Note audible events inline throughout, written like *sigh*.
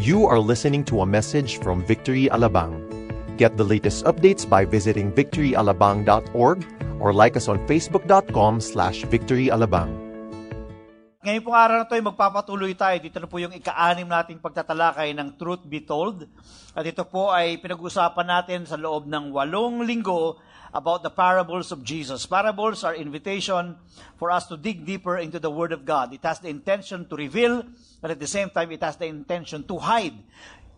You are listening to a message from Victory Alabang. Get the latest updates by visiting victoryalabang.org or like us on facebook.com slash victoryalabang. Ngayon pong araw na ito ay magpapatuloy tayo. Dito na po yung ika-anim nating pagtatalakay ng Truth Be Told. At ito po ay pinag-usapan natin sa loob ng walong linggo about the parables of Jesus. Parables are invitation for us to dig deeper into the Word of God. It has the intention to reveal, but at the same time, it has the intention to hide.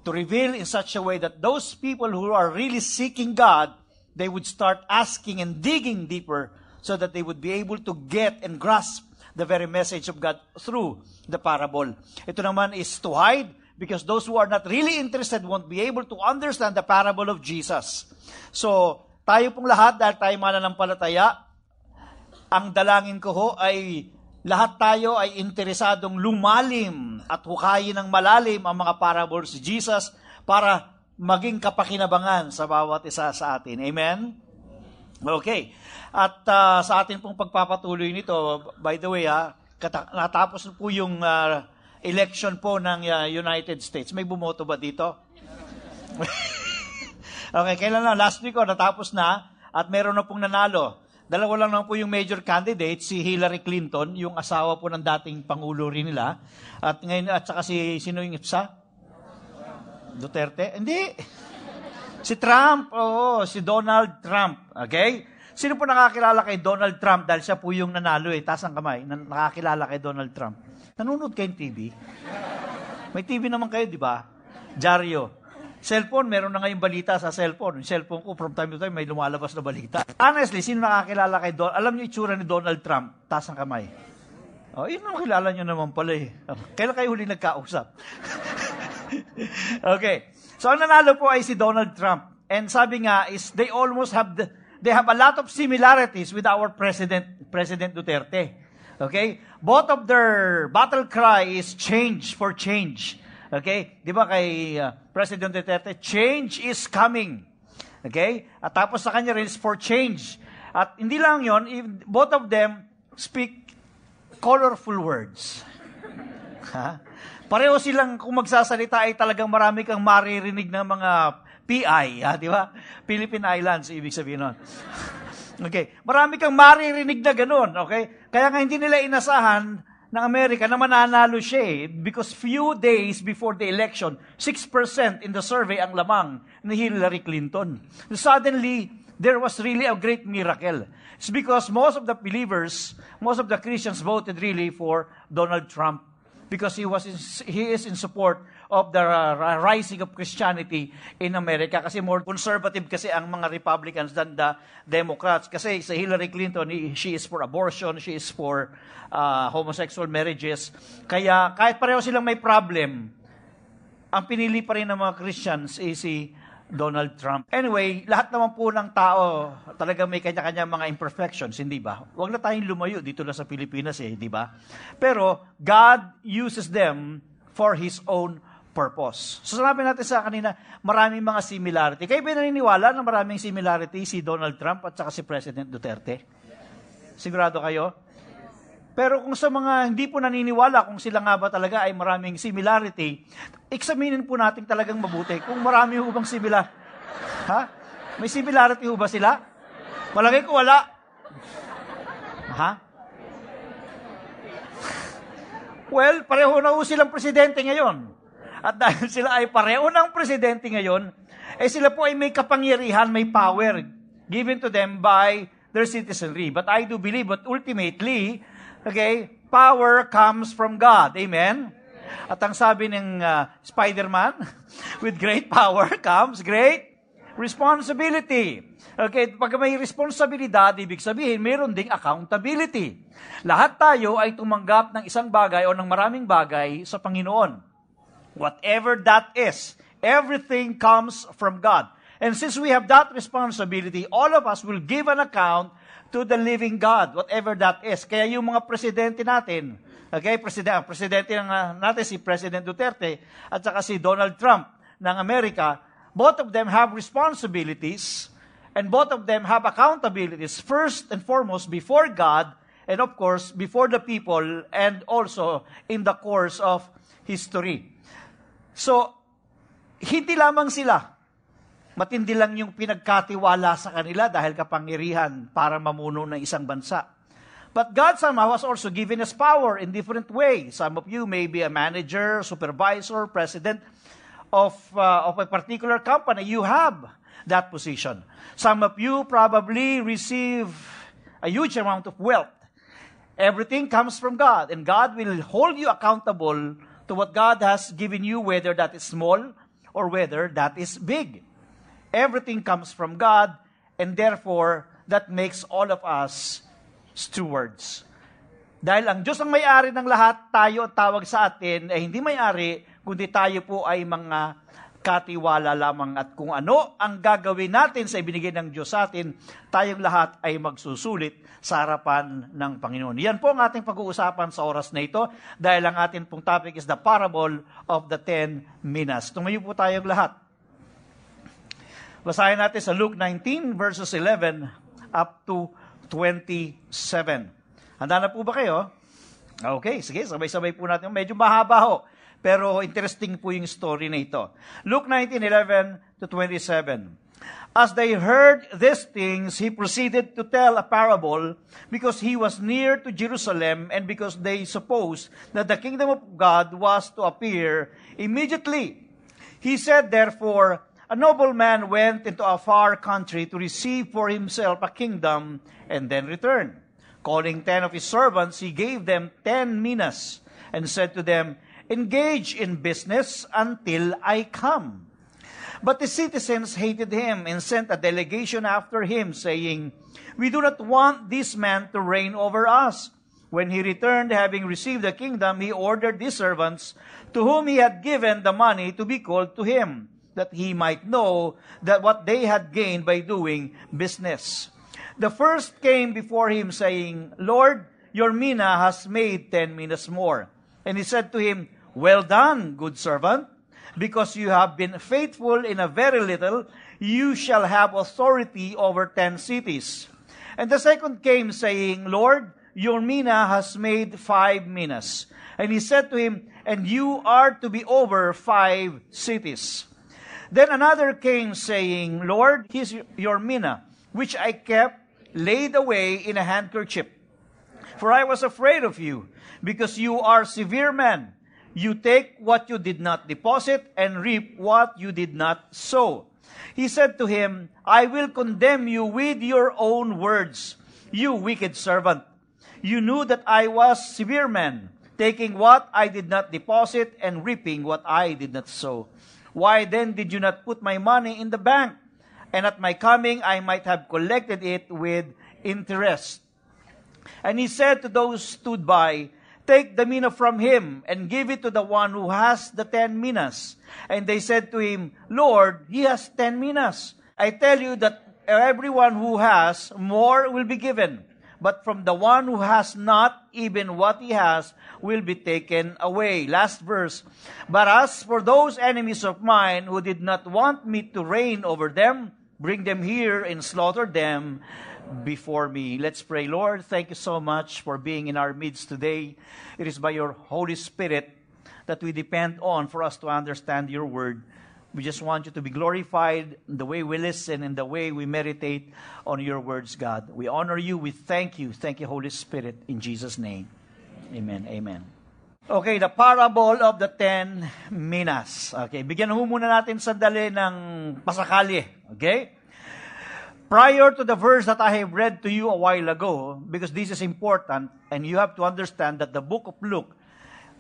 To reveal in such a way that those people who are really seeking God, they would start asking and digging deeper so that they would be able to get and grasp the very message of God through the parable. Ito naman is to hide because those who are not really interested won't be able to understand the parable of Jesus. So, tayo pong lahat, dahil tayo mananampalataya, ang dalangin ko ho ay lahat tayo ay interesadong lumalim at hukayin ng malalim ang mga parables si Jesus para maging kapakinabangan sa bawat isa sa atin. Amen? Okay. At uh, sa atin pong pagpapatuloy nito, by the way, ha, kata- natapos po yung uh, election po ng uh, United States. May bumoto ba dito? *laughs* okay, kailan lang? Last week, oh, natapos na at meron na pong nanalo. Dalawa lang naman po yung major candidate, si Hillary Clinton, yung asawa po ng dating pangulo rin nila. At ngayon, at saka si, sino yung isa? Duterte? Hindi. Si Trump, oo, si Donald Trump. Okay? Sino po nakakilala kay Donald Trump dahil siya po yung nanalo eh, taas ang kamay, na nakakilala kay Donald Trump. Nanonood kayong TV? May TV naman kayo, di ba? Jaryo. Cellphone, meron na ngayong balita sa cellphone. Yung cellphone ko, from time to time, may lumalabas na balita. Honestly, sino nakakilala kay Donald? Alam niyo itsura ni Donald Trump? Taas ang kamay. Oh, yun ang kilala niyo naman pala eh. *laughs* Kailan kayo huli nagkausap? *laughs* okay. So, ang nanalo po ay si Donald Trump. And sabi nga is, they almost have the, they have a lot of similarities with our President, President Duterte. Okay? Both of their battle cry is change for change. Okay? Di ba kay uh, President Duterte, change is coming. Okay? At tapos sa kanya rin is for change. At hindi lang yon, both of them speak colorful words. *laughs* Ha? Pareho silang kung magsasalita ay talagang marami kang maririnig ng mga PI, ha, di ba? Philippine Islands, ibig sabihin nun. *laughs* Okay. Marami kang maririnig na ganun, okay? Kaya nga hindi nila inasahan ng Amerika na mananalo siya eh, because few days before the election, 6% in the survey ang lamang ni Hillary Clinton. Suddenly, there was really a great miracle. It's because most of the believers, most of the Christians voted really for Donald Trump because he was in, he is in support of the rising of Christianity in America kasi more conservative kasi ang mga Republicans than the Democrats kasi sa Hillary Clinton she is for abortion she is for uh, homosexual marriages kaya kahit pareho silang may problem ang pinili pa rin ng mga Christians is si Donald Trump. Anyway, lahat naman po ng tao talaga may kanya-kanya mga imperfections, hindi ba? Huwag na tayong lumayo dito na sa Pilipinas eh, di ba? Pero God uses them for His own purpose. So sinabi natin sa kanina, maraming mga similarity. Kayo ba naniniwala na maraming similarity si Donald Trump at saka si President Duterte? Sigurado kayo? Pero kung sa mga hindi po naniniwala kung sila nga ba talaga ay maraming similarity, examinin po natin talagang mabuti kung marami ho bang similar. Ha? May similarity ho ba sila? Malagay ko wala. Ha? Well, pareho na ho silang presidente ngayon. At dahil sila ay pareho ng presidente ngayon, eh sila po ay may kapangyarihan, may power given to them by their citizenry. But I do believe that ultimately, okay, power comes from God. Amen? At ang sabi ng uh, Spider-Man, *laughs* with great power comes great responsibility. Okay, pag may responsibilidad, ibig sabihin, meron ding accountability. Lahat tayo ay tumanggap ng isang bagay o ng maraming bagay sa Panginoon. Whatever that is, everything comes from God. And since we have that responsibility, all of us will give an account to the living God, whatever that is. Kaya yung mga presidente natin, okay, presidente, presidente uh, natin si President Duterte at saka si Donald Trump ng Amerika, both of them have responsibilities and both of them have accountabilities first and foremost before God and of course before the people and also in the course of history. So, hindi lamang sila. Matindi lang yung pinagkatiwala sa kanila dahil kapangyarihan para mamuno ng isang bansa. But God somehow has also given us power in different ways. Some of you may be a manager, supervisor, president of, uh, of a particular company. You have that position. Some of you probably receive a huge amount of wealth. Everything comes from God, and God will hold you accountable to what God has given you, whether that is small or whether that is big. Everything comes from God, and therefore, that makes all of us stewards. Dahil ang Diyos ang may-ari ng lahat, tayo ang tawag sa atin ay hindi may-ari, kundi tayo po ay mga katiwala lamang at kung ano ang gagawin natin sa ibinigay ng Diyos sa atin, tayong lahat ay magsusulit sa harapan ng Panginoon. Yan po ang ating pag-uusapan sa oras na ito dahil ang ating pong topic is the parable of the ten minas. Tumayo po tayong lahat. Basahin natin sa Luke 19 verses 11 up to 27. Handa na po ba kayo? Okay, sige, sabay-sabay po natin. Medyo mahaba ho, pero interesting po yung story na ito. Luke 19:11 to 27. As they heard these things, he proceeded to tell a parable because he was near to Jerusalem and because they supposed that the kingdom of God was to appear immediately. He said, therefore, a nobleman went into a far country to receive for himself a kingdom and then return. Calling ten of his servants, he gave them ten minas and said to them, Engage in business until I come. But the citizens hated him and sent a delegation after him, saying, We do not want this man to reign over us. When he returned, having received the kingdom, he ordered his servants, to whom he had given the money, to be called to him, that he might know that what they had gained by doing business. The first came before him, saying, Lord, your mina has made ten minas more. And he said to him, Well done, good servant. Because you have been faithful in a very little, you shall have authority over ten cities. And the second came, saying, Lord, your mina has made five minas. And he said to him, And you are to be over five cities. Then another came, saying, Lord, here's your mina, which I kept laid away in a handkerchief. For I was afraid of you, because you are severe men. You take what you did not deposit and reap what you did not sow. He said to him, I will condemn you with your own words, you wicked servant. You knew that I was severe man, taking what I did not deposit and reaping what I did not sow. Why then did you not put my money in the bank? And at my coming I might have collected it with interest. And he said to those stood by, Take the mina from him and give it to the one who has the ten minas. And they said to him, Lord, he has ten minas. I tell you that everyone who has, more will be given. But from the one who has not, even what he has will be taken away. Last verse. But as for those enemies of mine who did not want me to reign over them, bring them here and slaughter them before me. Let's pray. Lord, thank you so much for being in our midst today. It is by your Holy Spirit that we depend on for us to understand your word. We just want you to be glorified in the way we listen and the way we meditate on your words, God. We honor you. We thank you. Thank you, Holy Spirit, in Jesus' name. Amen. Amen. Okay, the parable of the ten minas. Okay, bigyan ho muna natin sandali ng pasakali. Okay? Prior to the verse that I have read to you a while ago, because this is important, and you have to understand that the book of Luke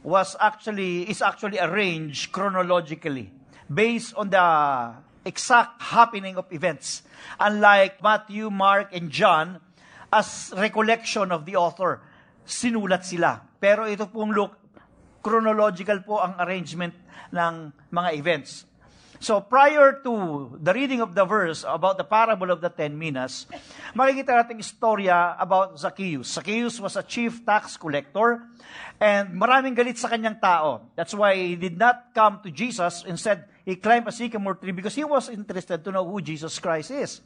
was actually is actually arranged chronologically based on the exact happening of events. Unlike Matthew, Mark, and John, as recollection of the author, sinulat sila. Pero ito pong Luke, chronological po ang arrangement ng mga events. So prior to the reading of the verse about the parable of the ten minas, makikita natin istorya about Zacchaeus. Zacchaeus was a chief tax collector and maraming galit sa kanyang tao. That's why he did not come to Jesus. Instead, he climbed a sycamore tree because he was interested to know who Jesus Christ is.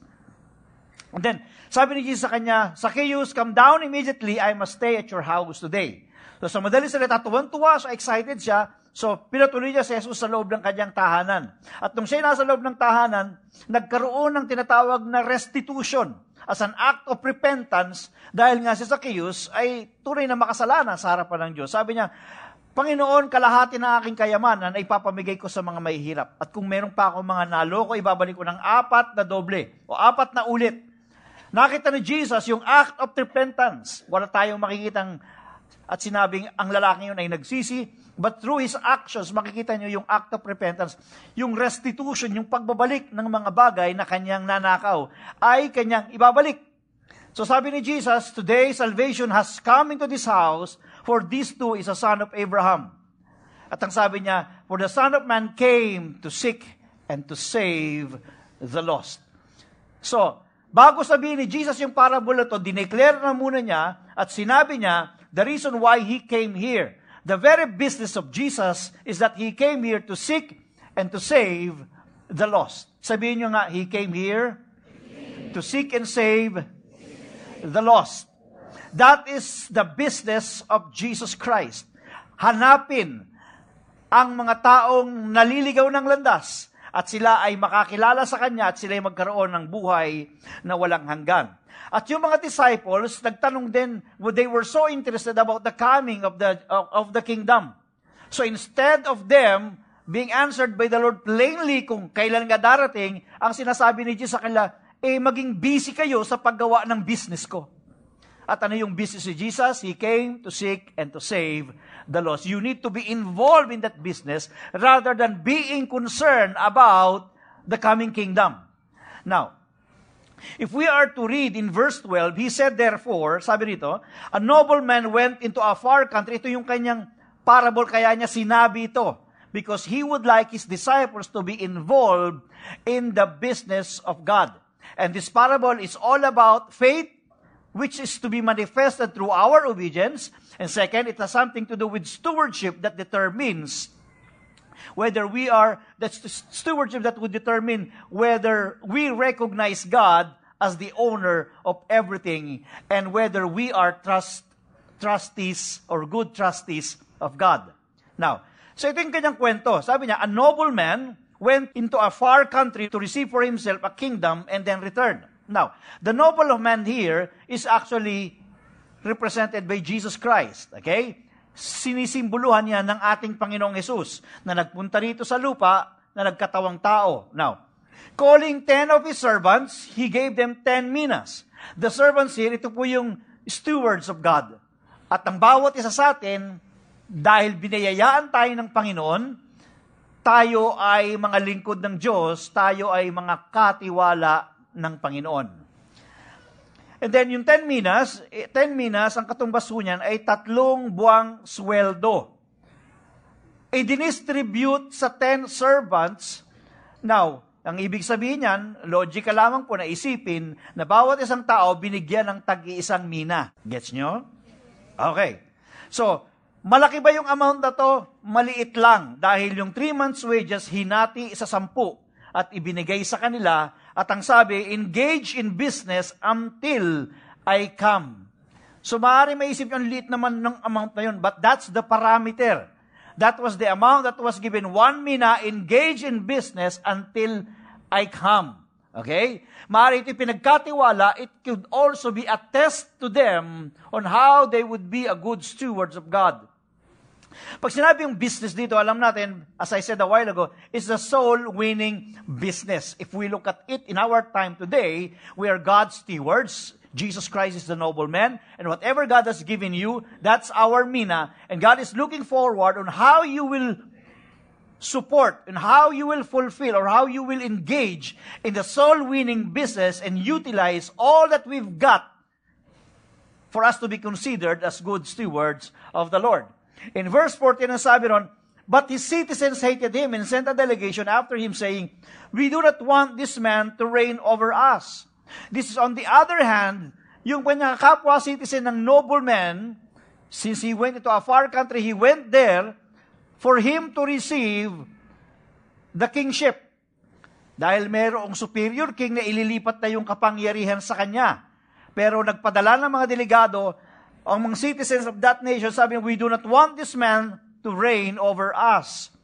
And then, sabi ni Jesus sa kanya, Zacchaeus, come down immediately. I must stay at your house today. So sa madaling salita, tuwan-tuwa siya, excited siya. So, pinatuloy niya si Jesus sa loob ng kanyang tahanan. At nung siya nasa loob ng tahanan, nagkaroon ng tinatawag na restitution as an act of repentance dahil nga si Zacchaeus ay tunay na makasalanan sa harapan ng Diyos. Sabi niya, Panginoon, kalahati ng aking kayamanan ay papamigay ko sa mga mahihirap. At kung meron pa akong mga naloko, ibabalik ko ng apat na doble o apat na ulit. Nakita ni Jesus yung act of repentance. Wala tayong makikitang at sinabing ang lalaking yun ay nagsisi, but through his actions, makikita nyo yung act of repentance, yung restitution, yung pagbabalik ng mga bagay na kanyang nanakaw, ay kanyang ibabalik. So sabi ni Jesus, Today salvation has come into this house, for this too is a son of Abraham. At ang sabi niya, For the Son of Man came to seek and to save the lost. So, bago sabihin ni Jesus yung parable to, dineclare na muna niya at sinabi niya, the reason why he came here. The very business of Jesus is that he came here to seek and to save the lost. Sabihin nyo nga, he came here to seek and save the lost. That is the business of Jesus Christ. Hanapin ang mga taong naliligaw ng landas at sila ay makakilala sa Kanya at sila ay magkaroon ng buhay na walang hanggan. At yung mga disciples, nagtanong din, they were so interested about the coming of the, of, of the kingdom. So instead of them being answered by the Lord plainly kung kailan nga darating, ang sinasabi ni Jesus sa kanila, eh maging busy kayo sa paggawa ng business ko. At ano yung business ni Jesus? He came to seek and to save the lost. You need to be involved in that business rather than being concerned about the coming kingdom. Now, If we are to read in verse 12, he said therefore, sabi rito, a nobleman went into a far country. Ito yung kanyang parable, kaya niya sinabi ito. Because he would like his disciples to be involved in the business of God. And this parable is all about faith, which is to be manifested through our obedience. And second, it has something to do with stewardship that determines whether we are, that's the stewardship that would determine whether we recognize God as the owner of everything and whether we are trust, trustees or good trustees of God. Now, so ito yung kanyang kwento. Sabi niya, a nobleman went into a far country to receive for himself a kingdom and then returned. Now, the nobleman here is actually represented by Jesus Christ. Okay? sinisimboluhan niya ng ating Panginoong Yesus na nagpunta rito sa lupa na nagkatawang tao. Now, calling ten of his servants, he gave them ten minas. The servants here, ito po yung stewards of God. At ang bawat isa sa atin, dahil binayayaan tayo ng Panginoon, tayo ay mga lingkod ng Diyos, tayo ay mga katiwala ng Panginoon. And then yung 10 minas, 10 eh, minas, ang katumbas niyan ay tatlong buwang sweldo. I-distribute sa 10 servants. Now, ang ibig sabihin niyan, logical lamang po na isipin na bawat isang tao binigyan ng tag-iisang mina. Gets nyo? Okay. So, malaki ba yung amount na to? Maliit lang. Dahil yung 3 months wages, hinati sa sampu at ibinigay sa kanila at ang sabi, engage in business until I come. So maaari maisip yung liit naman ng amount na yun, but that's the parameter. That was the amount that was given. One mina, engage in business until I come. Okay? Maaari ito pinagkatiwala, it could also be a test to them on how they would be a good stewards of God. Pag sinabi yung business dito, alam natin, as I said a while ago, is the soul-winning business. If we look at it in our time today, we are God's stewards. Jesus Christ is the nobleman, and whatever God has given you, that's our mina. And God is looking forward on how you will support and how you will fulfill or how you will engage in the soul-winning business and utilize all that we've got for us to be considered as good stewards of the Lord. In verse 14, ang sabi ron, But his citizens hated him and sent a delegation after him saying, We do not want this man to reign over us. This is on the other hand, yung kanyang kapwa citizen ng nobleman, since he went into a far country, he went there for him to receive the kingship. Dahil mayroong superior king na ililipat na yung kapangyarihan sa kanya. Pero nagpadala ng mga delegado ang mga citizens of that nation, sabi we do not want this man to reign over us.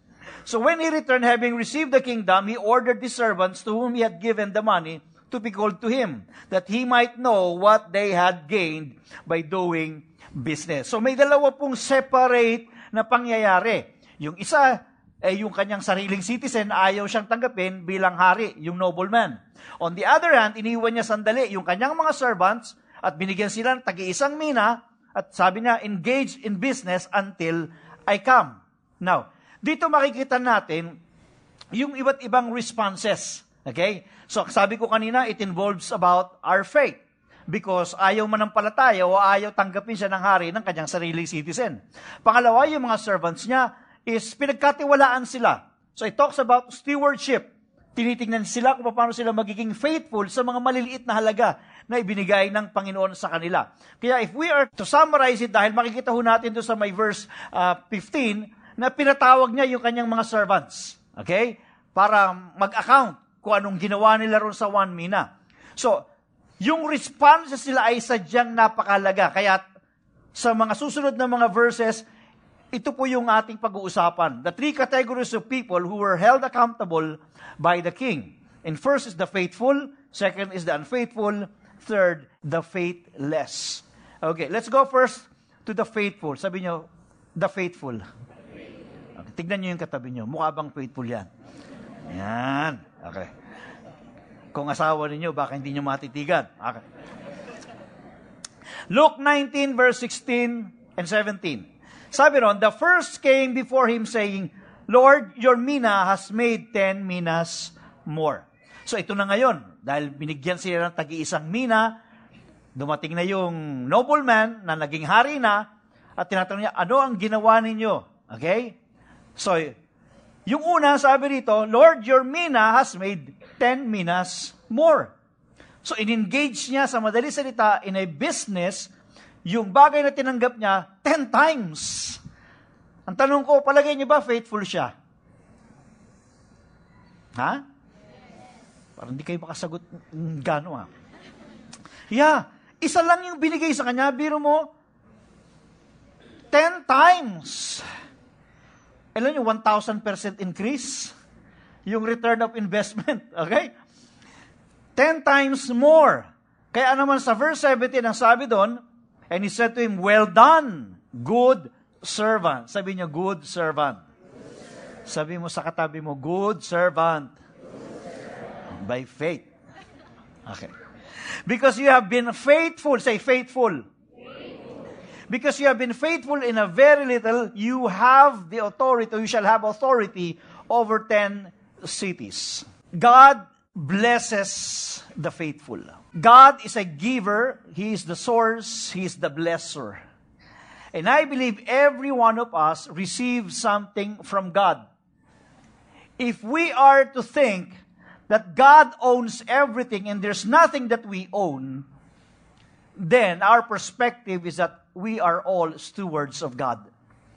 So when he returned, having received the kingdom, he ordered the servants to whom he had given the money to be called to him, that he might know what they had gained by doing business. So may dalawa pong separate na pangyayari. Yung isa, eh yung kanyang sariling citizen, ayaw siyang tanggapin bilang hari, yung nobleman. On the other hand, iniwan niya sandali yung kanyang mga servants at binigyan sila ng tagi-isang mina at sabi niya, engage in business until I come. Now, dito makikita natin yung iba't ibang responses. Okay? So, sabi ko kanina, it involves about our faith. Because ayaw manampalataya o ayaw tanggapin siya ng hari ng kanyang sariling citizen. Pangalawa, yung mga servants niya is pinagkatiwalaan sila. So it talks about stewardship. Tinitingnan sila kung paano sila magiging faithful sa mga maliliit na halaga na ibinigay ng Panginoon sa kanila. Kaya if we are to summarize it, dahil makikita ho natin doon sa my verse uh, 15, na pinatawag niya yung kanyang mga servants. Okay? Para mag-account kung anong ginawa nila ron sa one mina. So, yung responses nila ay sadyang napakalaga. Kaya sa mga susunod na mga verses, ito po yung ating pag-uusapan. The three categories of people who were held accountable by the king. And first is the faithful, second is the unfaithful, third, the faithless. Okay, let's go first to the faithful. Sabi nyo, the faithful. Okay, tignan nyo yung katabi nyo. Mukha bang faithful yan? Yan. Okay. Kung asawa ninyo, baka hindi nyo matitigan. Okay. Luke 19, verse 16 and 17. Sabi ron, the first came before him saying, Lord, your mina has made ten minas more. So ito na ngayon, dahil binigyan sila ng tagi-isang mina, dumating na yung nobleman na naging hari na, at tinatanong niya, ano ang ginawa ninyo? Okay? So, yung una, sabi rito, Lord, your mina has made ten minas more. So, in-engage niya sa madali salita in a business yung bagay na tinanggap niya, ten times. Ang tanong ko, palagay niyo ba faithful siya? Ha? Parang hindi kayo makasagot ng gano ha. Yeah, isa lang yung binigay sa kanya, biro mo, ten times. Alam niyo, 1,000% increase yung return of investment. *laughs* Okay? Ten times more. Kaya naman sa verse 17, ang sabi doon, And he said to him, Well done, good servant. Sabi niya, good servant. Sabi mo sa katabi mo, good servant. By faith. Okay. Because you have been faithful. Say faithful. Because you have been faithful in a very little, you have the authority, you shall have authority over ten cities. God blesses the faithful. God is a giver. He is the source. He is the blesser. And I believe every one of us receives something from God. If we are to think that God owns everything and there's nothing that we own, then our perspective is that we are all stewards of God.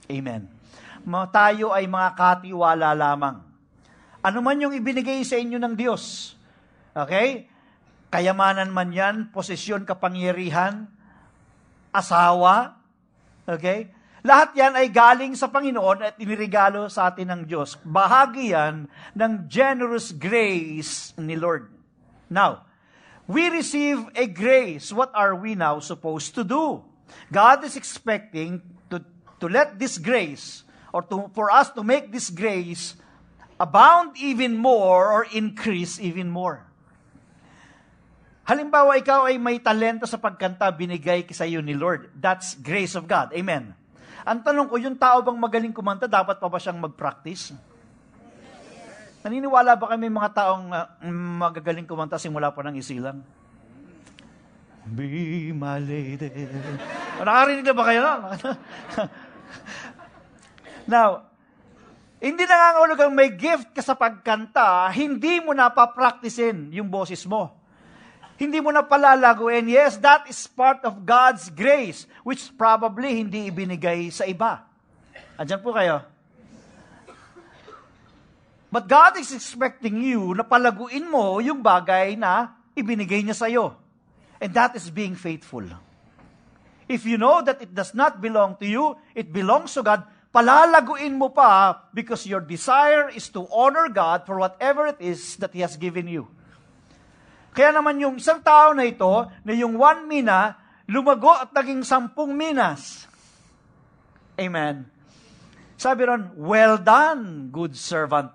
Amen. Tayo ay mga katiwala lamang. Ano man yung ibinigay sa inyo ng Diyos, okay? Kayamanan man yan, posisyon, kapangyarihan, asawa, okay? Lahat yan ay galing sa Panginoon at inirigalo sa atin ng Diyos. Bahagi yan ng generous grace ni Lord. Now, we receive a grace. What are we now supposed to do? God is expecting to, to let this grace, or to, for us to make this grace abound even more or increase even more. Halimbawa, ikaw ay may talento sa pagkanta, binigay sa iyo ni Lord. That's grace of God. Amen. Ang tanong ko, yung tao bang magaling kumanta, dapat pa ba siyang mag-practice? Naniniwala ba kami mga taong uh, magagaling kumanta simula pa ng isilang? Be my lady. Nakarinig na ba kayo? *laughs* Now, hindi nangangahulugan kang may gift ka sa pagkanta, hindi mo na papracticein yung boses mo. Hindi mo na palalaguin. Yes, that is part of God's grace, which probably hindi ibinigay sa iba. Andyan po kayo. But God is expecting you na palaguin mo yung bagay na ibinigay niya sa iyo. And that is being faithful. If you know that it does not belong to you, it belongs to God, palalaguin mo pa because your desire is to honor God for whatever it is that He has given you. Kaya naman yung isang tao na ito, na yung one mina, lumago at naging sampung minas. Amen. Sabi ron, well done, good servant.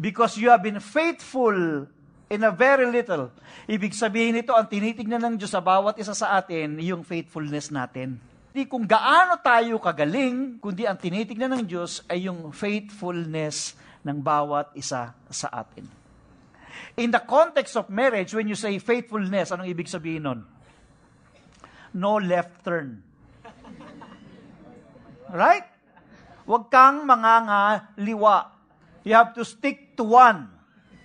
Because you have been faithful in a very little. Ibig sabihin nito, ang tinitignan ng Diyos sa bawat isa sa atin, yung faithfulness natin. Hindi kung gaano tayo kagaling, kundi ang tinitignan ng Diyos ay yung faithfulness ng bawat isa sa atin. In the context of marriage, when you say faithfulness, anong ibig sabihin nun? No left turn. Right? Huwag kang manganga liwa. You have to stick to one.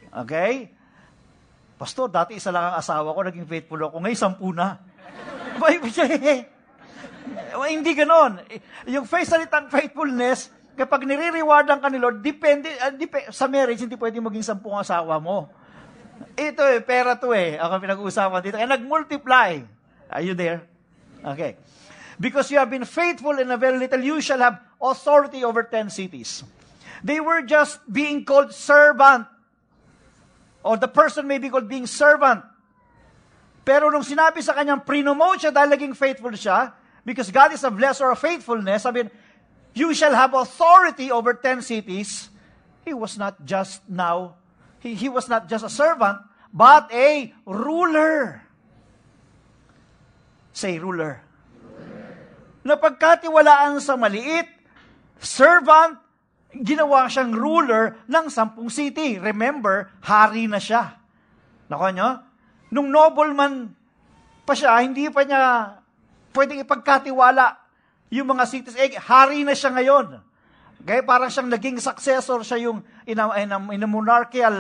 Okay? Pastor, dati isa lang ang asawa ko, naging faithful ako. Ngayon, sampu na. Hindi ganon. Yung face salitang faithfulness, kapag nire-rewardan ka ni Lord, depende, uh, dep- sa marriage, hindi pwede maging sampung asawa mo. Ito eh, pera to eh. Ako pinag-uusapan dito. Kaya nag-multiply. Are you there? Okay. Because you have been faithful in a very little, you shall have authority over ten cities. They were just being called servant. Or the person may be called being servant. Pero nung sinabi sa kanyang pre-promote siya dahil naging faithful siya, because God is a blesser of faithfulness, sabi, you shall have authority over ten cities. He was not just now, he, he was not just a servant, but a ruler. Say ruler. Napagkatiwalaan sa maliit, servant, ginawa siyang ruler ng sampung city. Remember, hari na siya. Nako nyo? Nung nobleman pa siya, hindi pa niya pwedeng ipagkatiwala yung mga cities. Eh, hari na siya ngayon. Kaya parang siyang naging successor siya yung in a, in a, in a monarchical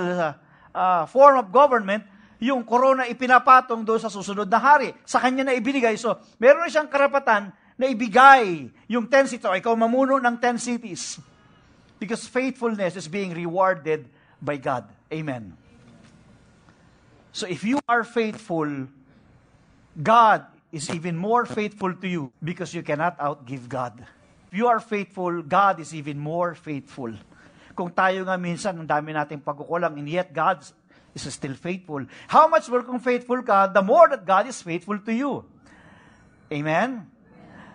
uh, form of government, yung corona ipinapatong doon sa susunod na hari. Sa kanya na ibinigay. So, meron siyang karapatan na ibigay yung 10 cities. O, ikaw mamuno ng 10 cities. Because faithfulness is being rewarded by God. Amen. So if you are faithful, God is even more faithful to you because you cannot outgive God. You are faithful, God is even more faithful. Kung tayo nga minsan, ang dami nating pagkukulang, and yet God is still faithful. How much more kung faithful ka, the more that God is faithful to you. Amen?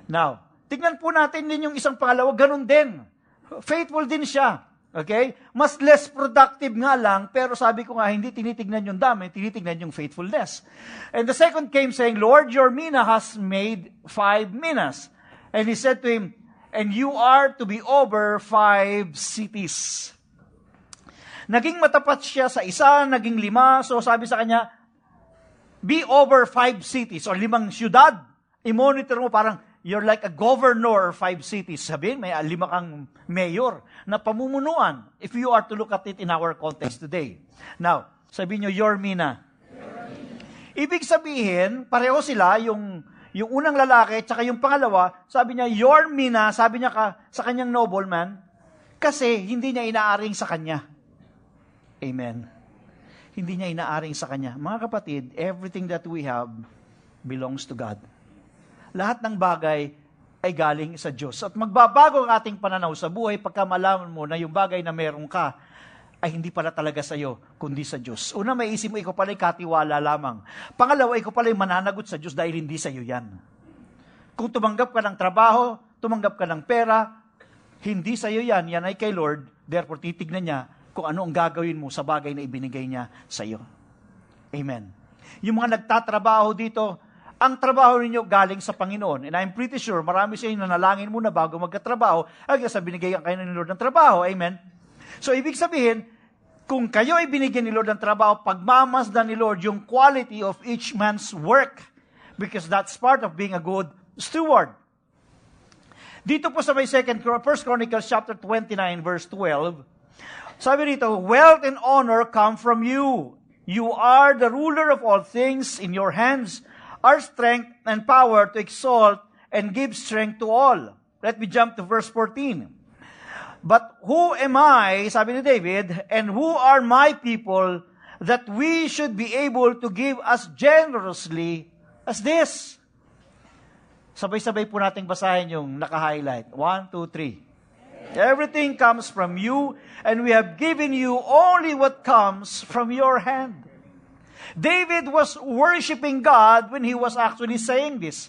Now, tignan po natin din yung isang pangalawa, ganun din. Faithful din siya. Okay? Mas less productive nga lang, pero sabi ko nga, hindi tinitignan yung dami, tinitignan yung faithfulness. And the second came saying, Lord, your mina has made five minas. And he said to him, and you are to be over five cities. Naging matapat siya sa isa, naging lima, so sabi sa kanya, be over five cities, or limang syudad. I-monitor mo parang, you're like a governor of five cities. Sabihin, may lima kang mayor na pamumunuan if you are to look at it in our context today. Now, sabihin nyo, your mina. Ibig sabihin, pareho sila, yung, yung unang lalaki, tsaka yung pangalawa, sabi niya, your mina, sabi niya ka, sa kanyang nobleman, kasi hindi niya inaaring sa kanya. Amen. Hindi niya inaaring sa kanya. Mga kapatid, everything that we have belongs to God lahat ng bagay ay galing sa Diyos. At magbabago ang ating pananaw sa buhay pagka malaman mo na yung bagay na meron ka ay hindi pala talaga sa iyo, kundi sa Diyos. Una, may isip mo, ikaw pala katiwala lamang. Pangalawa, ikaw pala mananagot sa Diyos dahil hindi sa iyo yan. Kung tumanggap ka ng trabaho, tumanggap ka ng pera, hindi sa iyo yan, yan ay kay Lord, therefore titignan niya kung ano ang gagawin mo sa bagay na ibinigay niya sa iyo. Amen. Yung mga nagtatrabaho dito, ang trabaho ninyo galing sa Panginoon. And I'm pretty sure, marami sa inyo nanalangin muna bago magkatrabaho, hanggang sa binigyan kayo ni Lord ng trabaho. Amen? So, ibig sabihin, kung kayo ay binigyan ni Lord ng trabaho, pagmamasdan ni Lord yung quality of each man's work. Because that's part of being a good steward. Dito po sa may second, 1 Chronicles chapter 29, verse 12, sabi dito, Wealth and honor come from you. You are the ruler of all things in your hands our strength and power to exalt and give strength to all. Let me jump to verse 14. But who am I, sabi ni David, and who are my people that we should be able to give as generously as this? Sabay-sabay po nating basahin yung naka-highlight. One, two, three. Everything comes from you, and we have given you only what comes from your hand. David was worshiping God when he was actually saying this.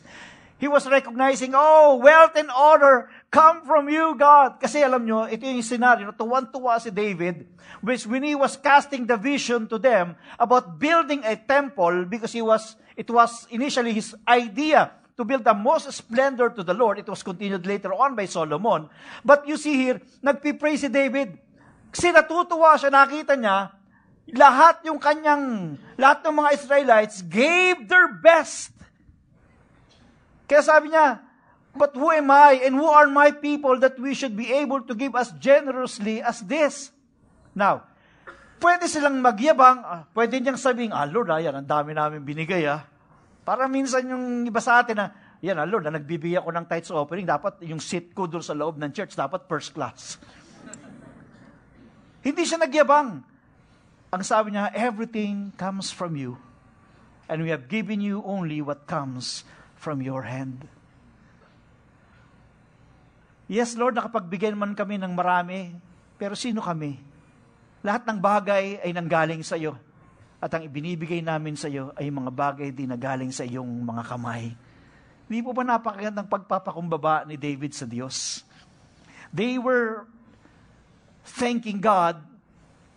He was recognizing, oh, wealth and honor come from you, God. Kasi alam nyo, ito yung scenario, tuwan-tuwa si David, which when he was casting the vision to them about building a temple, because he was, it was initially his idea to build the most splendor to the Lord. It was continued later on by Solomon. But you see here, nagpipray si David. Kasi natutuwa siya, nakita niya, lahat yung kanyang, lahat ng mga Israelites gave their best. Kaya sabi niya, But who am I and who are my people that we should be able to give as generously as this? Now, pwede silang magyabang, ah, pwede niyang sabihin, ah Lord, ah, yan, ang dami namin binigay ah. Para minsan yung iba sa atin na, yan ah Lord, ah, nagbibigay ako ng tithes offering, dapat yung seat ko doon sa loob ng church, dapat first class. *laughs* Hindi siya nagyabang. Ang sabi niya, everything comes from you, and we have given you only what comes from your hand. Yes, Lord, nakapagbigay man kami ng marami, pero sino kami? Lahat ng bagay ay nanggaling sa iyo. At ang ibinibigay namin sa iyo ay mga bagay din na galing sa iyong mga kamay. Hindi po ba napakagandang pagpapakumbaba ni David sa Diyos? They were thanking God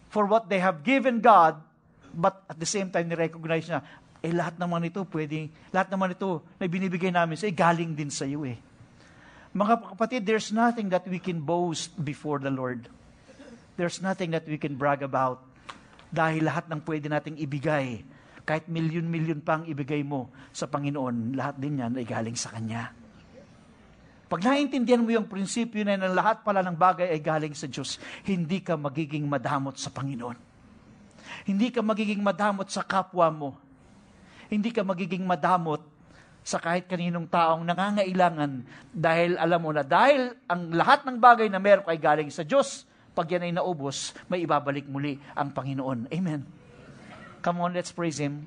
for what they have given God, but at the same time, ni-recognize niya, eh lahat naman ito pwede, lahat naman ito na binibigay namin sa galing din sa iyo eh. Mga kapatid, there's nothing that we can boast before the Lord. There's nothing that we can brag about. Dahil lahat ng pwede nating ibigay, kahit milyon-milyon pang ibigay mo sa Panginoon, lahat din yan ay galing sa Kanya. Pag naintindihan mo yung prinsipyo na ng lahat pala ng bagay ay galing sa Diyos, hindi ka magiging madamot sa Panginoon. Hindi ka magiging madamot sa kapwa mo. Hindi ka magiging madamot sa kahit kaninong taong nangangailangan dahil alam mo na dahil ang lahat ng bagay na meron ay galing sa Diyos, pag yan ay naubos, may ibabalik muli ang Panginoon. Amen. Come on, let's praise Him.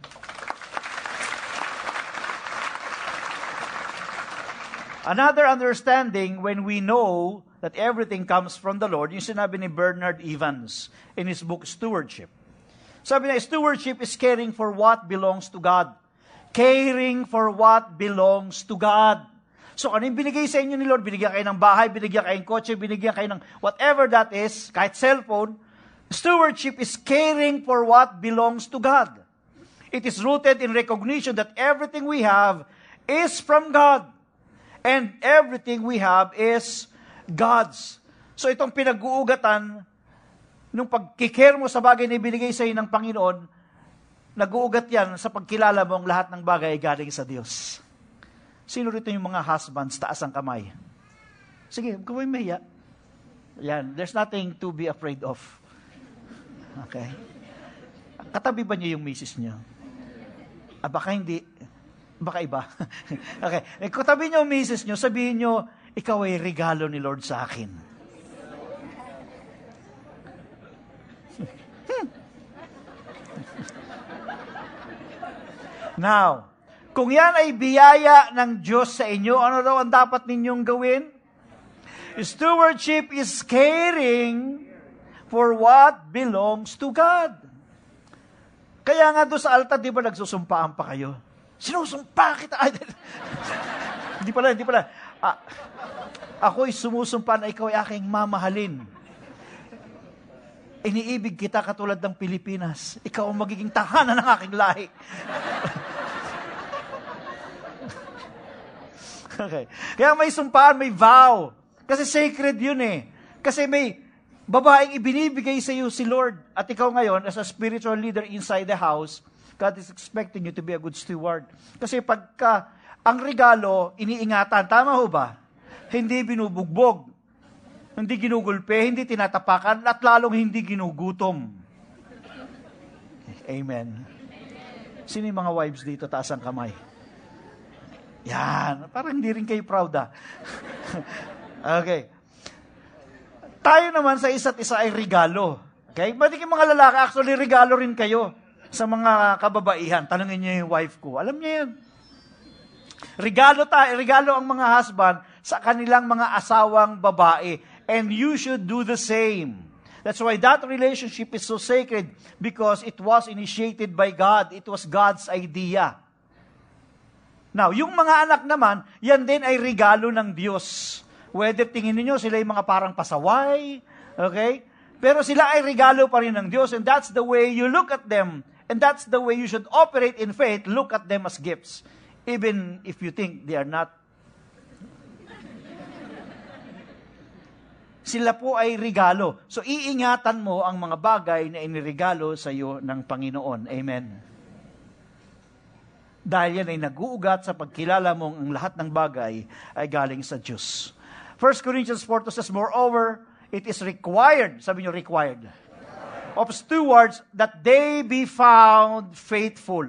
Another understanding when we know that everything comes from the Lord, yung sinabi ni Bernard Evans in his book Stewardship. Sabi niya, stewardship is caring for what belongs to God. Caring for what belongs to God. So, ano yung binigay sa inyo ni Lord? Binigyan kayo ng bahay, binigyan kayo ng kotse, binigyan kayo ng whatever that is, kahit cellphone. Stewardship is caring for what belongs to God. It is rooted in recognition that everything we have is from God. And everything we have is God's. So itong pinag-uugatan, nung pagkikare mo sa bagay na ibinigay sa iyo ng Panginoon, nag-uugat yan sa pagkilala mo ang lahat ng bagay ay galing sa Diyos. Sino rito yung mga husbands, taas ang kamay? Sige, huwag kayong mahiya. Yan, there's nothing to be afraid of. Okay? Katabi ba niyo yung misis niyo? Ah, baka hindi. Baka iba. *laughs* okay. Eh, kung tabi niyo misis niyo, sabihin niyo, ikaw ay regalo ni Lord sa akin. *laughs* Now, kung yan ay biyaya ng Diyos sa inyo, ano daw ang dapat ninyong gawin? Stewardship is caring for what belongs to God. Kaya nga doon sa altar, di ba nagsusumpaan pa kayo? Sinusumpa kita. *laughs* Hindi pala, hindi pala. Ah, ako'y sumusumpa na ikaw ay aking mamahalin. Iniibig kita katulad ng Pilipinas. Ikaw ang magiging tahanan ng aking lahi. *laughs* okay. Kaya may sumpaan, may vow. Kasi sacred yun eh. Kasi may babaeng ibinibigay sa iyo si Lord. At ikaw ngayon, as a spiritual leader inside the house, God is expecting you to be a good steward. Kasi pagka ang regalo, iniingatan, tama ho ba? Hindi binubugbog, hindi ginugulpe, hindi tinatapakan, at lalong hindi ginugutom. Amen. Sino yung mga wives dito? Taas ang kamay. Yan. Parang hindi rin kayo proud ah. *laughs* okay. Tayo naman sa isa't isa ay regalo. Okay? Pati yung mga lalaki, actually regalo rin kayo sa mga kababaihan, tanungin niyo yung wife ko. Alam niya yan. Regalo, ta, regalo ang mga husband sa kanilang mga asawang babae. And you should do the same. That's why that relationship is so sacred because it was initiated by God. It was God's idea. Now, yung mga anak naman, yan din ay regalo ng Diyos. Whether tingin niyo sila yung mga parang pasaway, okay? Pero sila ay regalo pa rin ng Diyos and that's the way you look at them. And that's the way you should operate in faith. Look at them as gifts. Even if you think they are not sila po ay regalo. So, iingatan mo ang mga bagay na inirigalo sa iyo ng Panginoon. Amen. Dahil yan ay nag-uugat sa pagkilala mong ang lahat ng bagay ay galing sa Diyos. 1 Corinthians 4 says, Moreover, it is required, sabi niyo required, of stewards that they be found faithful.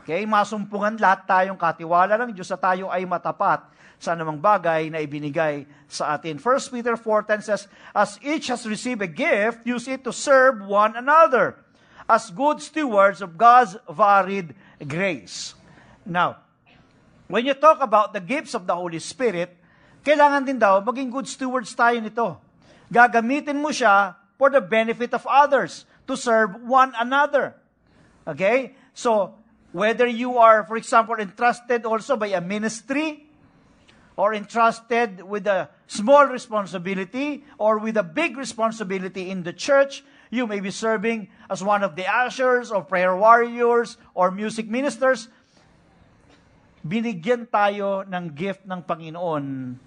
Okay, masumpungan lahat tayong katiwala ng Diyos sa tayo ay matapat sa anumang bagay na ibinigay sa atin. 1 Peter 4.10 says, As each has received a gift, use it to serve one another as good stewards of God's varied grace. Now, when you talk about the gifts of the Holy Spirit, kailangan din daw maging good stewards tayo nito. Gagamitin mo siya for the benefit of others, to serve one another. Okay? So, whether you are, for example, entrusted also by a ministry, or entrusted with a small responsibility or with a big responsibility in the church. You may be serving as one of the ushers or prayer warriors or music ministers. Binigyan tayo ng gift ng Panginoon.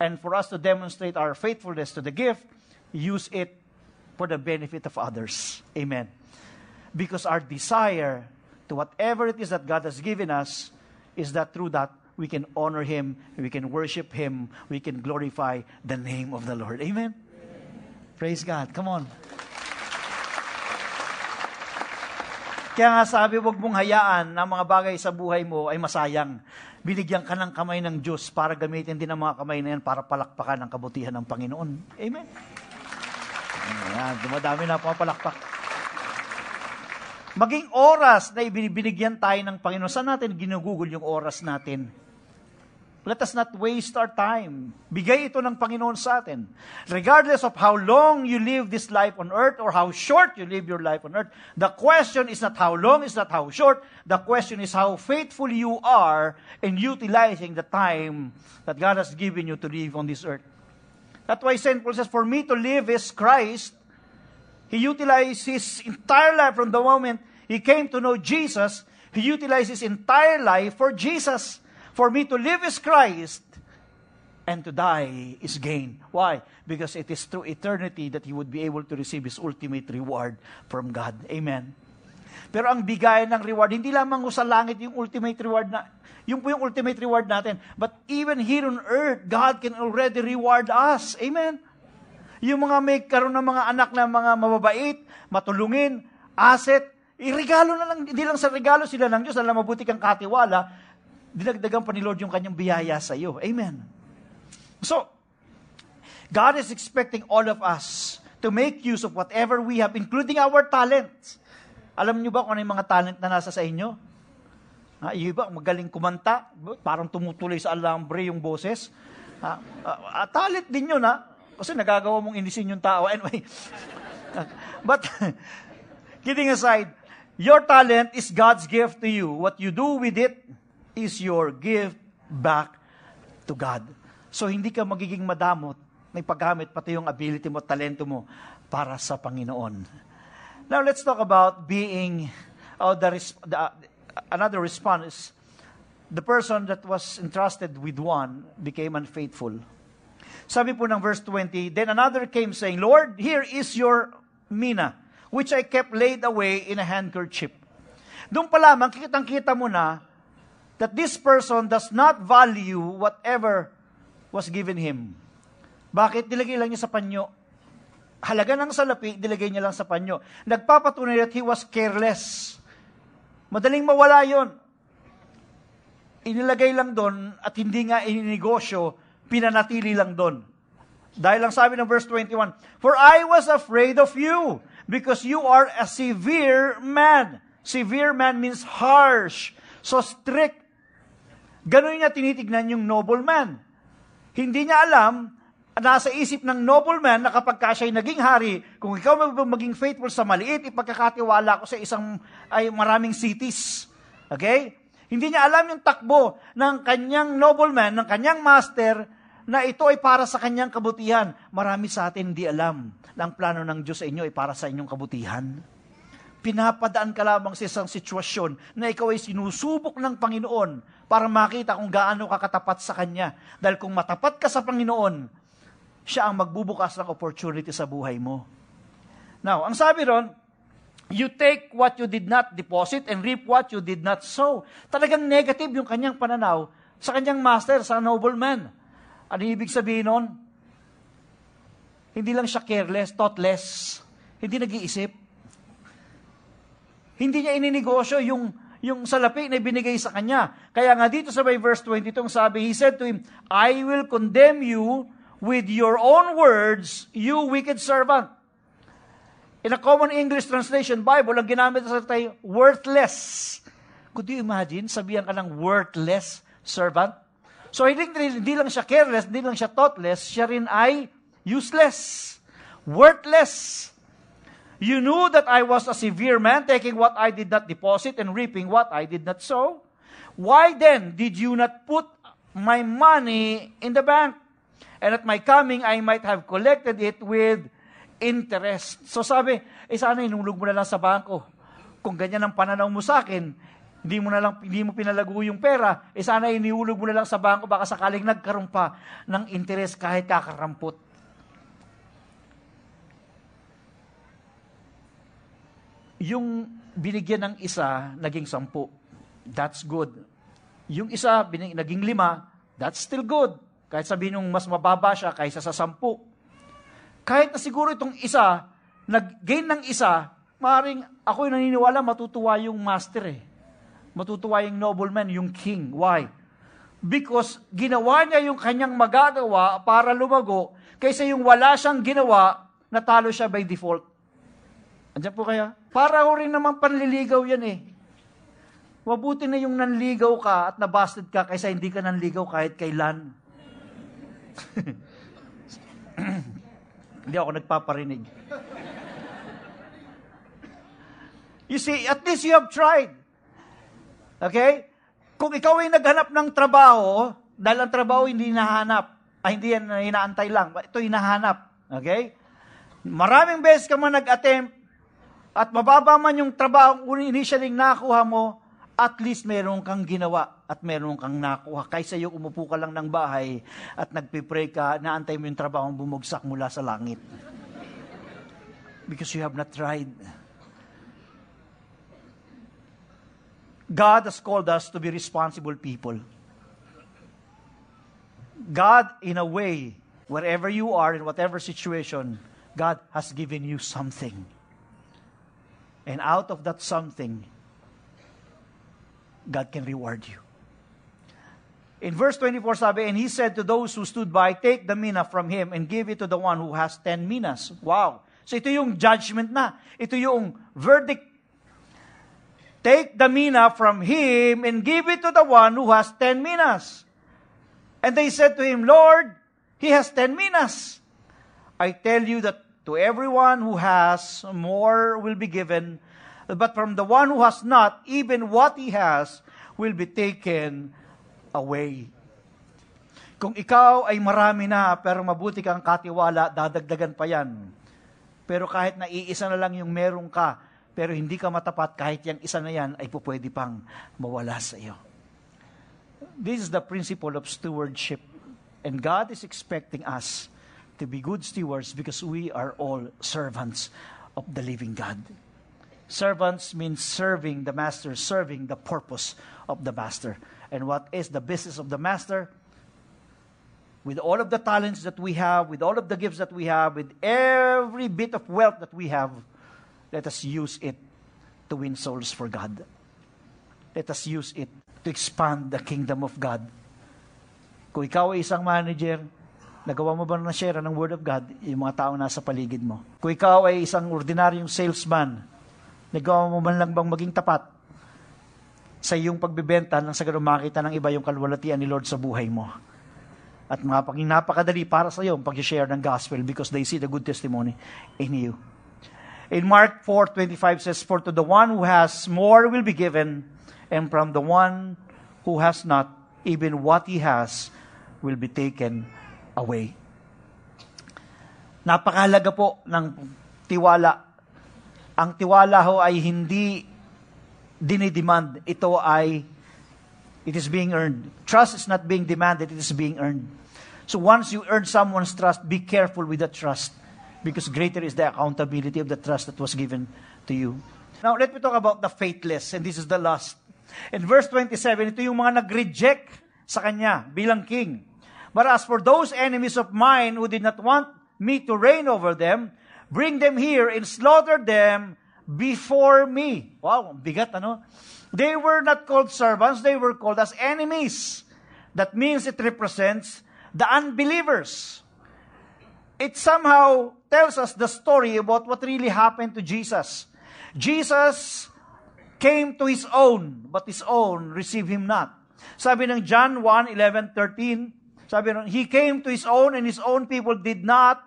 And for us to demonstrate our faithfulness to the gift, use it for the benefit of others. Amen. Because our desire to whatever it is that God has given us is that through that we can honor Him, we can worship Him, we can glorify the name of the Lord. Amen? Amen. Praise God. Come on. Kaya nga sabi, huwag mong hayaan na mga bagay sa buhay mo ay masayang. Binigyan ka ng kamay ng Diyos para gamitin din ang mga kamay na yan para palakpakan ang kabutihan ng Panginoon. Amen? Ayan, dumadami na pumapalakpak. Maging oras na ibinibigyan tayo ng Panginoon. Saan natin ginugugol yung oras natin? Let us not waste our time. Bigay ito ng Panginoon sa atin. Regardless of how long you live this life on earth or how short you live your life on earth, the question is not how long, is not how short. The question is how faithful you are in utilizing the time that God has given you to live on this earth. That's why St. Paul says, For me to live is Christ. He utilized his entire life from the moment he came to know Jesus. He utilized his entire life for Jesus. For me to live is Christ, and to die is gain. Why? Because it is through eternity that he would be able to receive his ultimate reward from God. Amen. Pero ang bigay ng reward, hindi lamang sa langit yung ultimate reward na, yung po yung ultimate reward natin. But even here on earth, God can already reward us. Amen. Yung mga may karoon ng mga anak na mga mababait, matulungin, asset, irigalo na lang, hindi lang sa regalo sila ng Diyos, alam mabuti kang katiwala, dinagdagan pa ni Lord yung kanyang biyaya sa iyo. Amen. So, God is expecting all of us to make use of whatever we have, including our talents. Alam niyo ba kung ano yung mga talent na nasa sa inyo? Ha, yung iba, magaling kumanta, parang tumutuloy sa alambre yung boses. Ha, uh, uh, talent din yun, ha? Kasi nagagawa mong inisin yung tao. Anyway, *laughs* but, kidding aside, your talent is God's gift to you. What you do with it is your gift back to God. So hindi ka magiging madamot may paggamit pati yung ability mo, talento mo para sa Panginoon. Now let's talk about being oh, the, the uh, another response the person that was entrusted with one became unfaithful. Sabi po ng verse 20, Then another came saying, Lord, here is your mina, which I kept laid away in a handkerchief. Doon pa lamang, kitang-kita mo na that this person does not value whatever was given him. Bakit? Nilagay lang niya sa panyo. Halaga ng salapi, nilagay niya lang sa panyo. Nagpapatunay that he was careless. Madaling mawala yon. Inilagay lang doon at hindi nga ininegosyo, pinanatili lang doon. Dahil lang sabi ng verse 21, For I was afraid of you, because you are a severe man. Severe man means harsh. So strict Ganon niya tinitignan yung nobleman. Hindi niya alam, nasa isip ng nobleman na kapag ka siya'y naging hari, kung ikaw maging faithful sa maliit, ipagkakatiwala ko sa isang ay maraming cities. Okay? Hindi niya alam yung takbo ng kanyang nobleman, ng kanyang master, na ito ay para sa kanyang kabutihan. Marami sa atin hindi alam na ang plano ng Diyos sa inyo ay para sa inyong kabutihan. Pinapadaan ka lamang sa isang sitwasyon na ikaw ay sinusubok ng Panginoon para makita kung gaano ka katapat sa Kanya. Dahil kung matapat ka sa Panginoon, siya ang magbubukas ng opportunity sa buhay mo. Now, ang sabi ron, you take what you did not deposit and reap what you did not sow. Talagang negative yung kanyang pananaw sa kanyang master, sa nobleman. Ano ibig sabihin nun? Hindi lang siya careless, thoughtless. Hindi nag-iisip. Hindi niya ininegosyo yung, yung salapi na binigay sa kanya. Kaya nga dito sa may verse 22, sabi, He said to him, I will condemn you with your own words, you wicked servant. In a common English translation Bible, ang ginamit sa tayo, worthless. Could you imagine, sabihan ka ng worthless servant? So, hindi, hindi lang siya careless, hindi lang siya thoughtless, siya rin ay useless, worthless. You knew that I was a severe man, taking what I did not deposit and reaping what I did not sow. Why then did you not put my money in the bank? And at my coming, I might have collected it with interest. So sabi, eh sana inulog mo na lang sa bangko. Kung ganyan ang pananaw mo sa akin, hindi mo na lang hindi mo pinalago yung pera, eh sana iniulog mo na lang sa bangko baka sakaling nagkaroon pa ng interest kahit kakarampot. Yung binigyan ng isa, naging sampu. That's good. Yung isa, binig, naging lima, that's still good. Kahit sabihin nung mas mababa siya kaysa sa sampu. Kahit na siguro itong isa, nag-gain ng isa, maaaring ako'y naniniwala matutuwa yung master eh matutuwa yung nobleman, yung king. Why? Because ginawa niya yung kanyang magagawa para lumago, kaysa yung wala siyang ginawa, natalo siya by default. Andiyan po kaya? Para ho rin naman panliligaw yan eh. Mabuti na yung nanligaw ka at nabasted ka kaysa hindi ka nanligaw kahit kailan. *laughs* hindi ako nagpaparinig. You see, at least you have tried. Okay? Kung ikaw ay naghanap ng trabaho, dahil ang trabaho hindi nahanap, ay hindi yan hinaantay lang, ito hinahanap. Okay? Maraming beses ka man nag-attempt, at mababa man yung trabaho initially nakuha mo, at least meron kang ginawa at meron kang nakuha. Kaysa yung umupo ka lang ng bahay at nagpipray ka, naantay mo yung trabaho bumugsak mula sa langit. Because you have not tried. God has called us to be responsible people. God, in a way, wherever you are, in whatever situation, God has given you something. And out of that something, God can reward you. In verse 24 sabi, And he said to those who stood by, Take the mina from him and give it to the one who has 10 minas. Wow. So ito yung judgment na. Ito yung verdict Take the mina from him and give it to the one who has ten minas. And they said to him, Lord, he has ten minas. I tell you that to everyone who has, more will be given, but from the one who has not, even what he has will be taken away. Kung ikaw ay marami na, pero mabuti kang katiwala, dadagdagan pa yan. Pero kahit na iisa na lang yung meron ka, pero hindi ka matapat, kahit yung isa na yan ay pupwede pang mawala sa iyo. This is the principle of stewardship. And God is expecting us to be good stewards because we are all servants of the living God. Servants means serving the master, serving the purpose of the master. And what is the business of the master? With all of the talents that we have, with all of the gifts that we have, with every bit of wealth that we have, Let us use it to win souls for God. Let us use it to expand the kingdom of God. Kung ikaw ay isang manager, nagawa mo ba na share ng Word of God yung mga tao nasa paligid mo? Kung ikaw ay isang ordinaryong salesman, nagawa mo man lang bang maging tapat sa iyong pagbebenta nang sa ganun makita ng iba yung kalwalatian ni Lord sa buhay mo. At mga paging napakadali para sa iyo ang pag-share ng gospel because they see the good testimony in you. In Mark 4:25 says, For to the one who has more will be given, and from the one who has not, even what he has will be taken away. Napakahalaga po ng tiwala. Ang tiwala ho ay hindi dinidemand. Ito ay, it is being earned. Trust is not being demanded, it is being earned. So once you earn someone's trust, be careful with that trust because greater is the accountability of the trust that was given to you. Now, let me talk about the faithless, and this is the last. In verse 27, ito yung mga nag-reject sa kanya bilang king. But as for those enemies of mine who did not want me to reign over them, bring them here and slaughter them before me. Wow, bigat ano? They were not called servants, they were called as enemies. That means it represents the unbelievers. It somehow tells us the story about what really happened to Jesus. Jesus came to his own, but his own received him not. Sabi ng John 1, 11, 13, sabi ng, He came to his own and his own people did not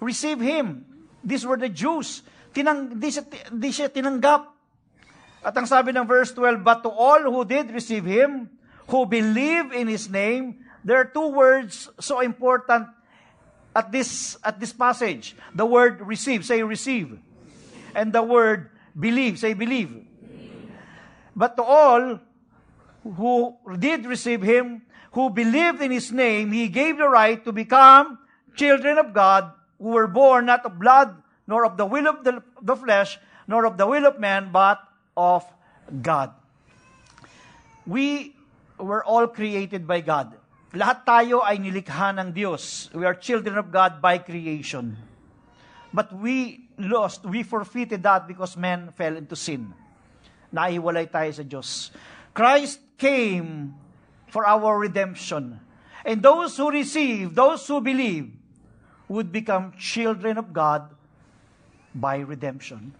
receive him. These were the Jews. Tinang, di, siya, di siya tinanggap. At ang sabi ng verse 12, But to all who did receive him, who believe in his name, there are two words so important at this, at this passage. The word receive, say receive. And the word believe, say believe. But to all who did receive him, who believed in his name, he gave the right to become children of God who were born not of blood, nor of the will of the, the flesh, nor of the will of man, but of God. We were all created by God. Lahat tayo ay nilikha ng Diyos. We are children of God by creation. But we lost, we forfeited that because man fell into sin. Naiwalay tayo sa Diyos. Christ came for our redemption. And those who receive, those who believe, would become children of God by redemption.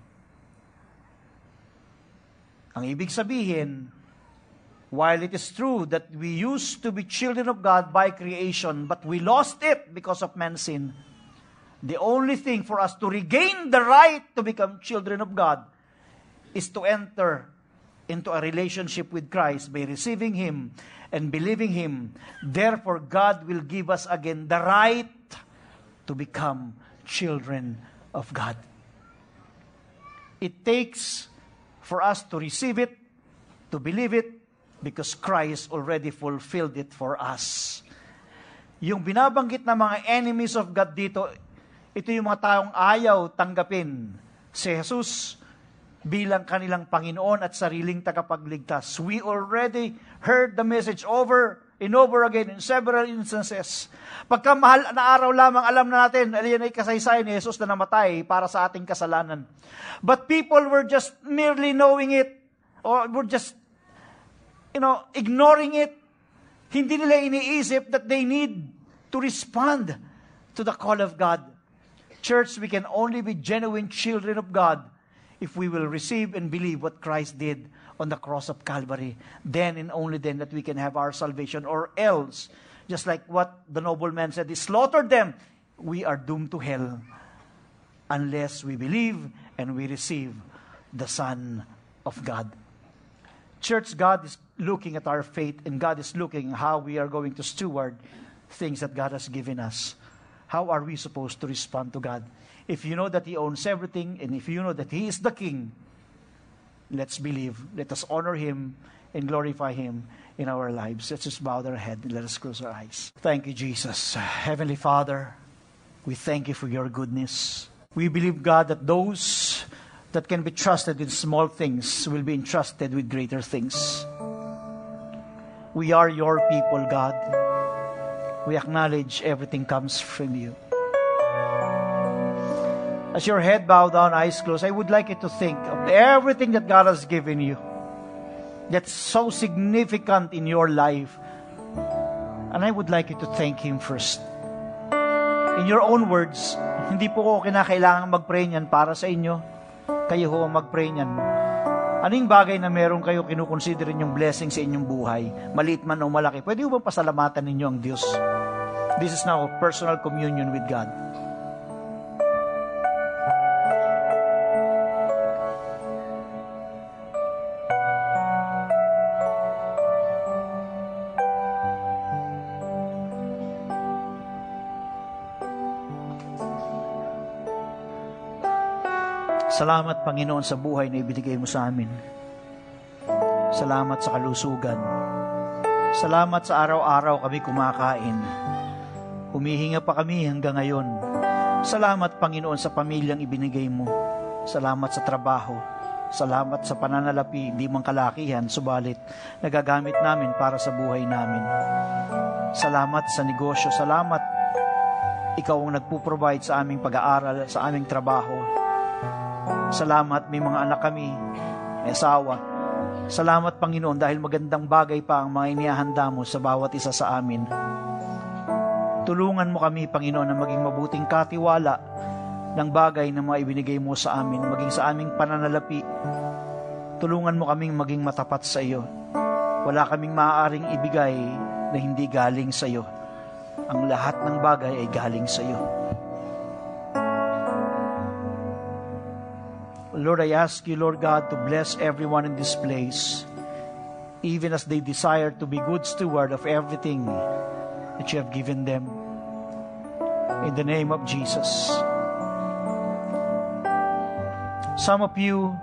Ang ibig sabihin, while it is true that we used to be children of God by creation, but we lost it because of man's sin, the only thing for us to regain the right to become children of God is to enter into a relationship with Christ by receiving Him and believing Him. Therefore, God will give us again the right to become children of God. It takes for us to receive it, to believe it, because Christ already fulfilled it for us. Yung binabanggit ng mga enemies of God dito, ito yung mga taong ayaw tanggapin si Jesus bilang kanilang Panginoon at sariling tagapagligtas. We already heard the message over and over again in several instances. Pagka mahal na araw lamang, alam na natin, aliyan ay kasaysayan ni Jesus na namatay para sa ating kasalanan. But people were just merely knowing it, or were just, you know, ignoring it. Hindi nila iniisip that they need to respond to the call of God. Church, we can only be genuine children of God if we will receive and believe what Christ did on the cross of Calvary. Then and only then that we can have our salvation. Or else, just like what the nobleman said, he slaughtered them. We are doomed to hell unless we believe and we receive the Son of God. Church, God is looking at our faith and God is looking how we are going to steward things that God has given us. How are we supposed to respond to God? If you know that He owns everything and if you know that He is the King, let's believe. Let us honor Him and glorify Him in our lives. Let's just bow our head and let us close our eyes. Thank you, Jesus. Heavenly Father, we thank you for your goodness. We believe, God, that those that can be trusted in small things will be entrusted with greater things. We are your people, God. We acknowledge everything comes from you. As your head bowed down, eyes closed, I would like you to think of everything that God has given you that's so significant in your life. And I would like you to thank Him first. In your own words, hindi po ko kinakailangan mag-pray niyan para sa inyo. Kayo ho ang mag-pray niyan. Anong bagay na meron kayo kinukonsiderin yung blessing sa inyong buhay, maliit man o malaki, pwede ba pasalamatan ninyo ang Diyos? This is now personal communion with God. Salamat, Panginoon, sa buhay na ibinigay mo sa amin. Salamat sa kalusugan. Salamat sa araw-araw kami kumakain. Humihinga pa kami hanggang ngayon. Salamat, Panginoon, sa pamilyang ibinigay mo. Salamat sa trabaho. Salamat sa pananalapi, di man kalakihan, subalit nagagamit namin para sa buhay namin. Salamat sa negosyo. Salamat, ikaw ang nagpo-provide sa aming pag-aaral, sa aming trabaho. Salamat, may mga anak kami, may asawa. Salamat, Panginoon, dahil magandang bagay pa ang mga inihahanda mo sa bawat isa sa amin. Tulungan mo kami, Panginoon, na maging mabuting katiwala ng bagay na mga ibinigay mo sa amin, maging sa aming pananalapi. Tulungan mo kaming maging matapat sa iyo. Wala kaming maaaring ibigay na hindi galing sa iyo. Ang lahat ng bagay ay galing sa iyo. Lord, I ask you, Lord God, to bless everyone in this place, even as they desire to be good steward of everything that you have given them. In the name of Jesus. Some of you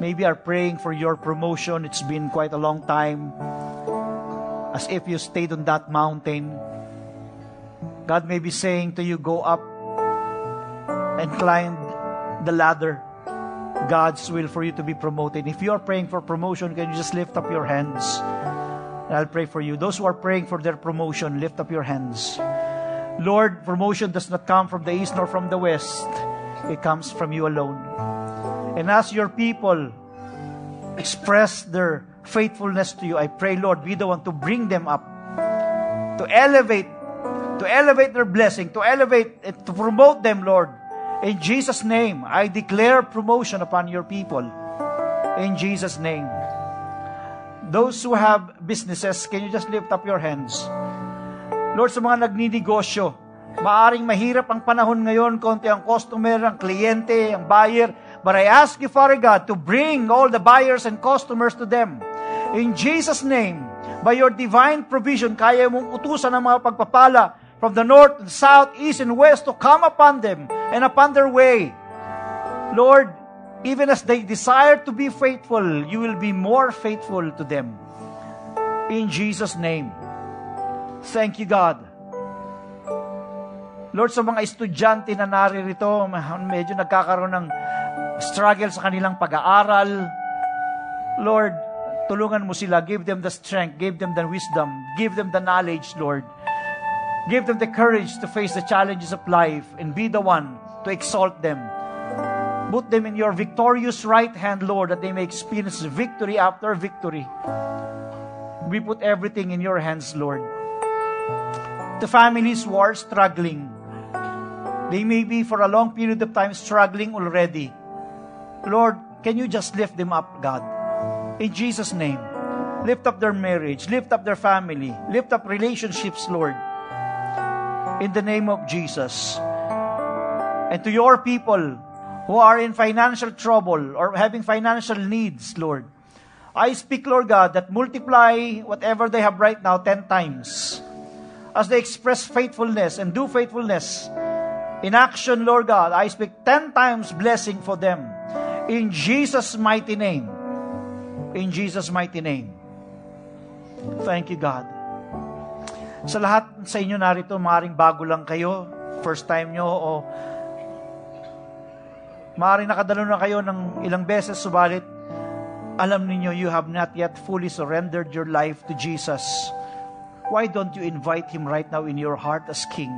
maybe are praying for your promotion. It's been quite a long time. As if you stayed on that mountain. God may be saying to you, go up and climb the ladder God's will for you to be promoted. If you are praying for promotion, can you just lift up your hands? And I'll pray for you. Those who are praying for their promotion, lift up your hands. Lord, promotion does not come from the east nor from the west. It comes from you alone. And as your people express their faithfulness to you, I pray, Lord, be the one to bring them up, to elevate, to elevate their blessing, to elevate, to promote them, Lord, in Jesus' name, I declare promotion upon your people. In Jesus' name. Those who have businesses, can you just lift up your hands? Lord, sa mga nagninegosyo, maaring mahirap ang panahon ngayon, konti ang customer, ang kliyente, ang buyer, but I ask you, Father God, to bring all the buyers and customers to them. In Jesus' name, by your divine provision, kaya mong utusan ang mga pagpapala from the north, and south, east, and west to come upon them and upon their way. Lord, even as they desire to be faithful, you will be more faithful to them. In Jesus' name. Thank you, God. Lord, sa mga estudyante na naririto, medyo nagkakaroon ng struggle sa kanilang pag-aaral. Lord, tulungan mo sila. Give them the strength. Give them the wisdom. Give them the knowledge, Lord Give them the courage to face the challenges of life and be the one to exalt them. Put them in your victorious right hand, Lord, that they may experience victory after victory. We put everything in your hands, Lord. The families who are struggling, they may be for a long period of time struggling already. Lord, can you just lift them up, God? In Jesus' name. Lift up their marriage, lift up their family, lift up relationships, Lord in the name of Jesus. And to your people who are in financial trouble or having financial needs, Lord, I speak, Lord God, that multiply whatever they have right now 10 times. As they express faithfulness and do faithfulness in action, Lord God, I speak 10 times blessing for them. In Jesus' mighty name. In Jesus' mighty name. Thank you, God. Sa lahat sa inyo narito, maaaring bago lang kayo, first time nyo, o maaaring nakadalo na kayo ng ilang beses, subalit alam niyo you have not yet fully surrendered your life to Jesus. Why don't you invite Him right now in your heart as King?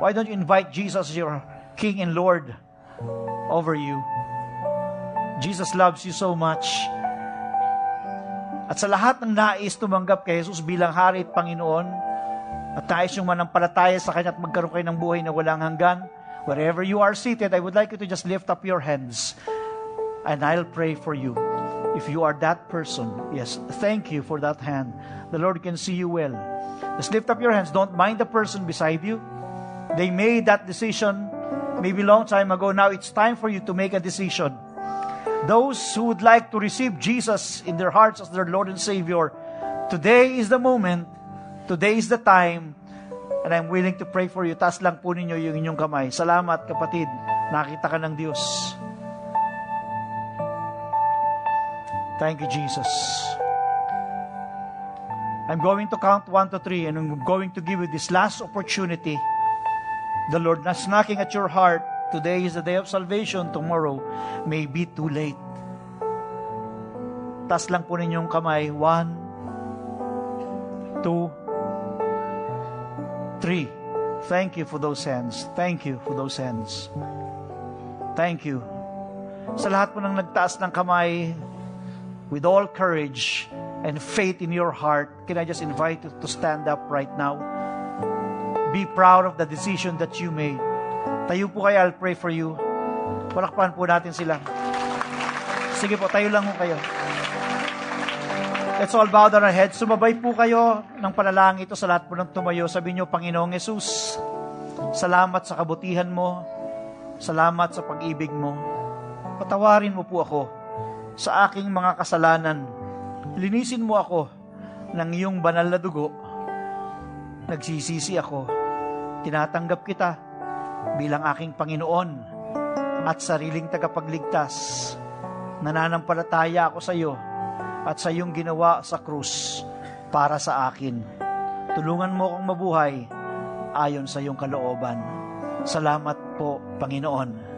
Why don't you invite Jesus as your King and Lord over you? Jesus loves you so much. At sa lahat ng nais tumanggap kay Jesus bilang Hari at Panginoon, at nais yung manampalataya sa Kanya at magkaroon kayo ng buhay na walang hanggan, wherever you are seated, I would like you to just lift up your hands. and I'll pray for you. If you are that person, yes, thank you for that hand. The Lord can see you well. Just lift up your hands. Don't mind the person beside you. They made that decision maybe long time ago. Now it's time for you to make a decision. Those who would like to receive Jesus in their hearts as their Lord and Savior, today is the moment, today is the time, and I'm willing to pray for you. Taas lang po ninyo yung inyong kamay. Salamat kapatid, nakita ka ng Diyos. Thank you, Jesus. I'm going to count one to three, and I'm going to give you this last opportunity. The Lord is knocking at your heart. Today is the day of salvation. Tomorrow may be too late. Tas lang po ninyong kamay. One, two, three. Thank you for those hands. Thank you for those hands. Thank you. Sa lahat po ng nagtaas ng kamay, with all courage and faith in your heart, can I just invite you to stand up right now? Be proud of the decision that you made. Tayo po kayo, I'll pray for you. Palakpan po natin sila. Sige po, tayo lang po kayo. Let's all bow down our heads. Sumabay po kayo ng panalangin ito sa lahat po ng tumayo. Sabi niyo, Panginoong Yesus, salamat sa kabutihan mo. Salamat sa pag-ibig mo. Patawarin mo po ako sa aking mga kasalanan. Linisin mo ako ng iyong banal na dugo. Nagsisisi ako. Tinatanggap kita bilang aking Panginoon at sariling tagapagligtas. Nananampalataya ako sa iyo at sa iyong ginawa sa krus para sa akin. Tulungan mo akong mabuhay ayon sa iyong kalooban. Salamat po, Panginoon.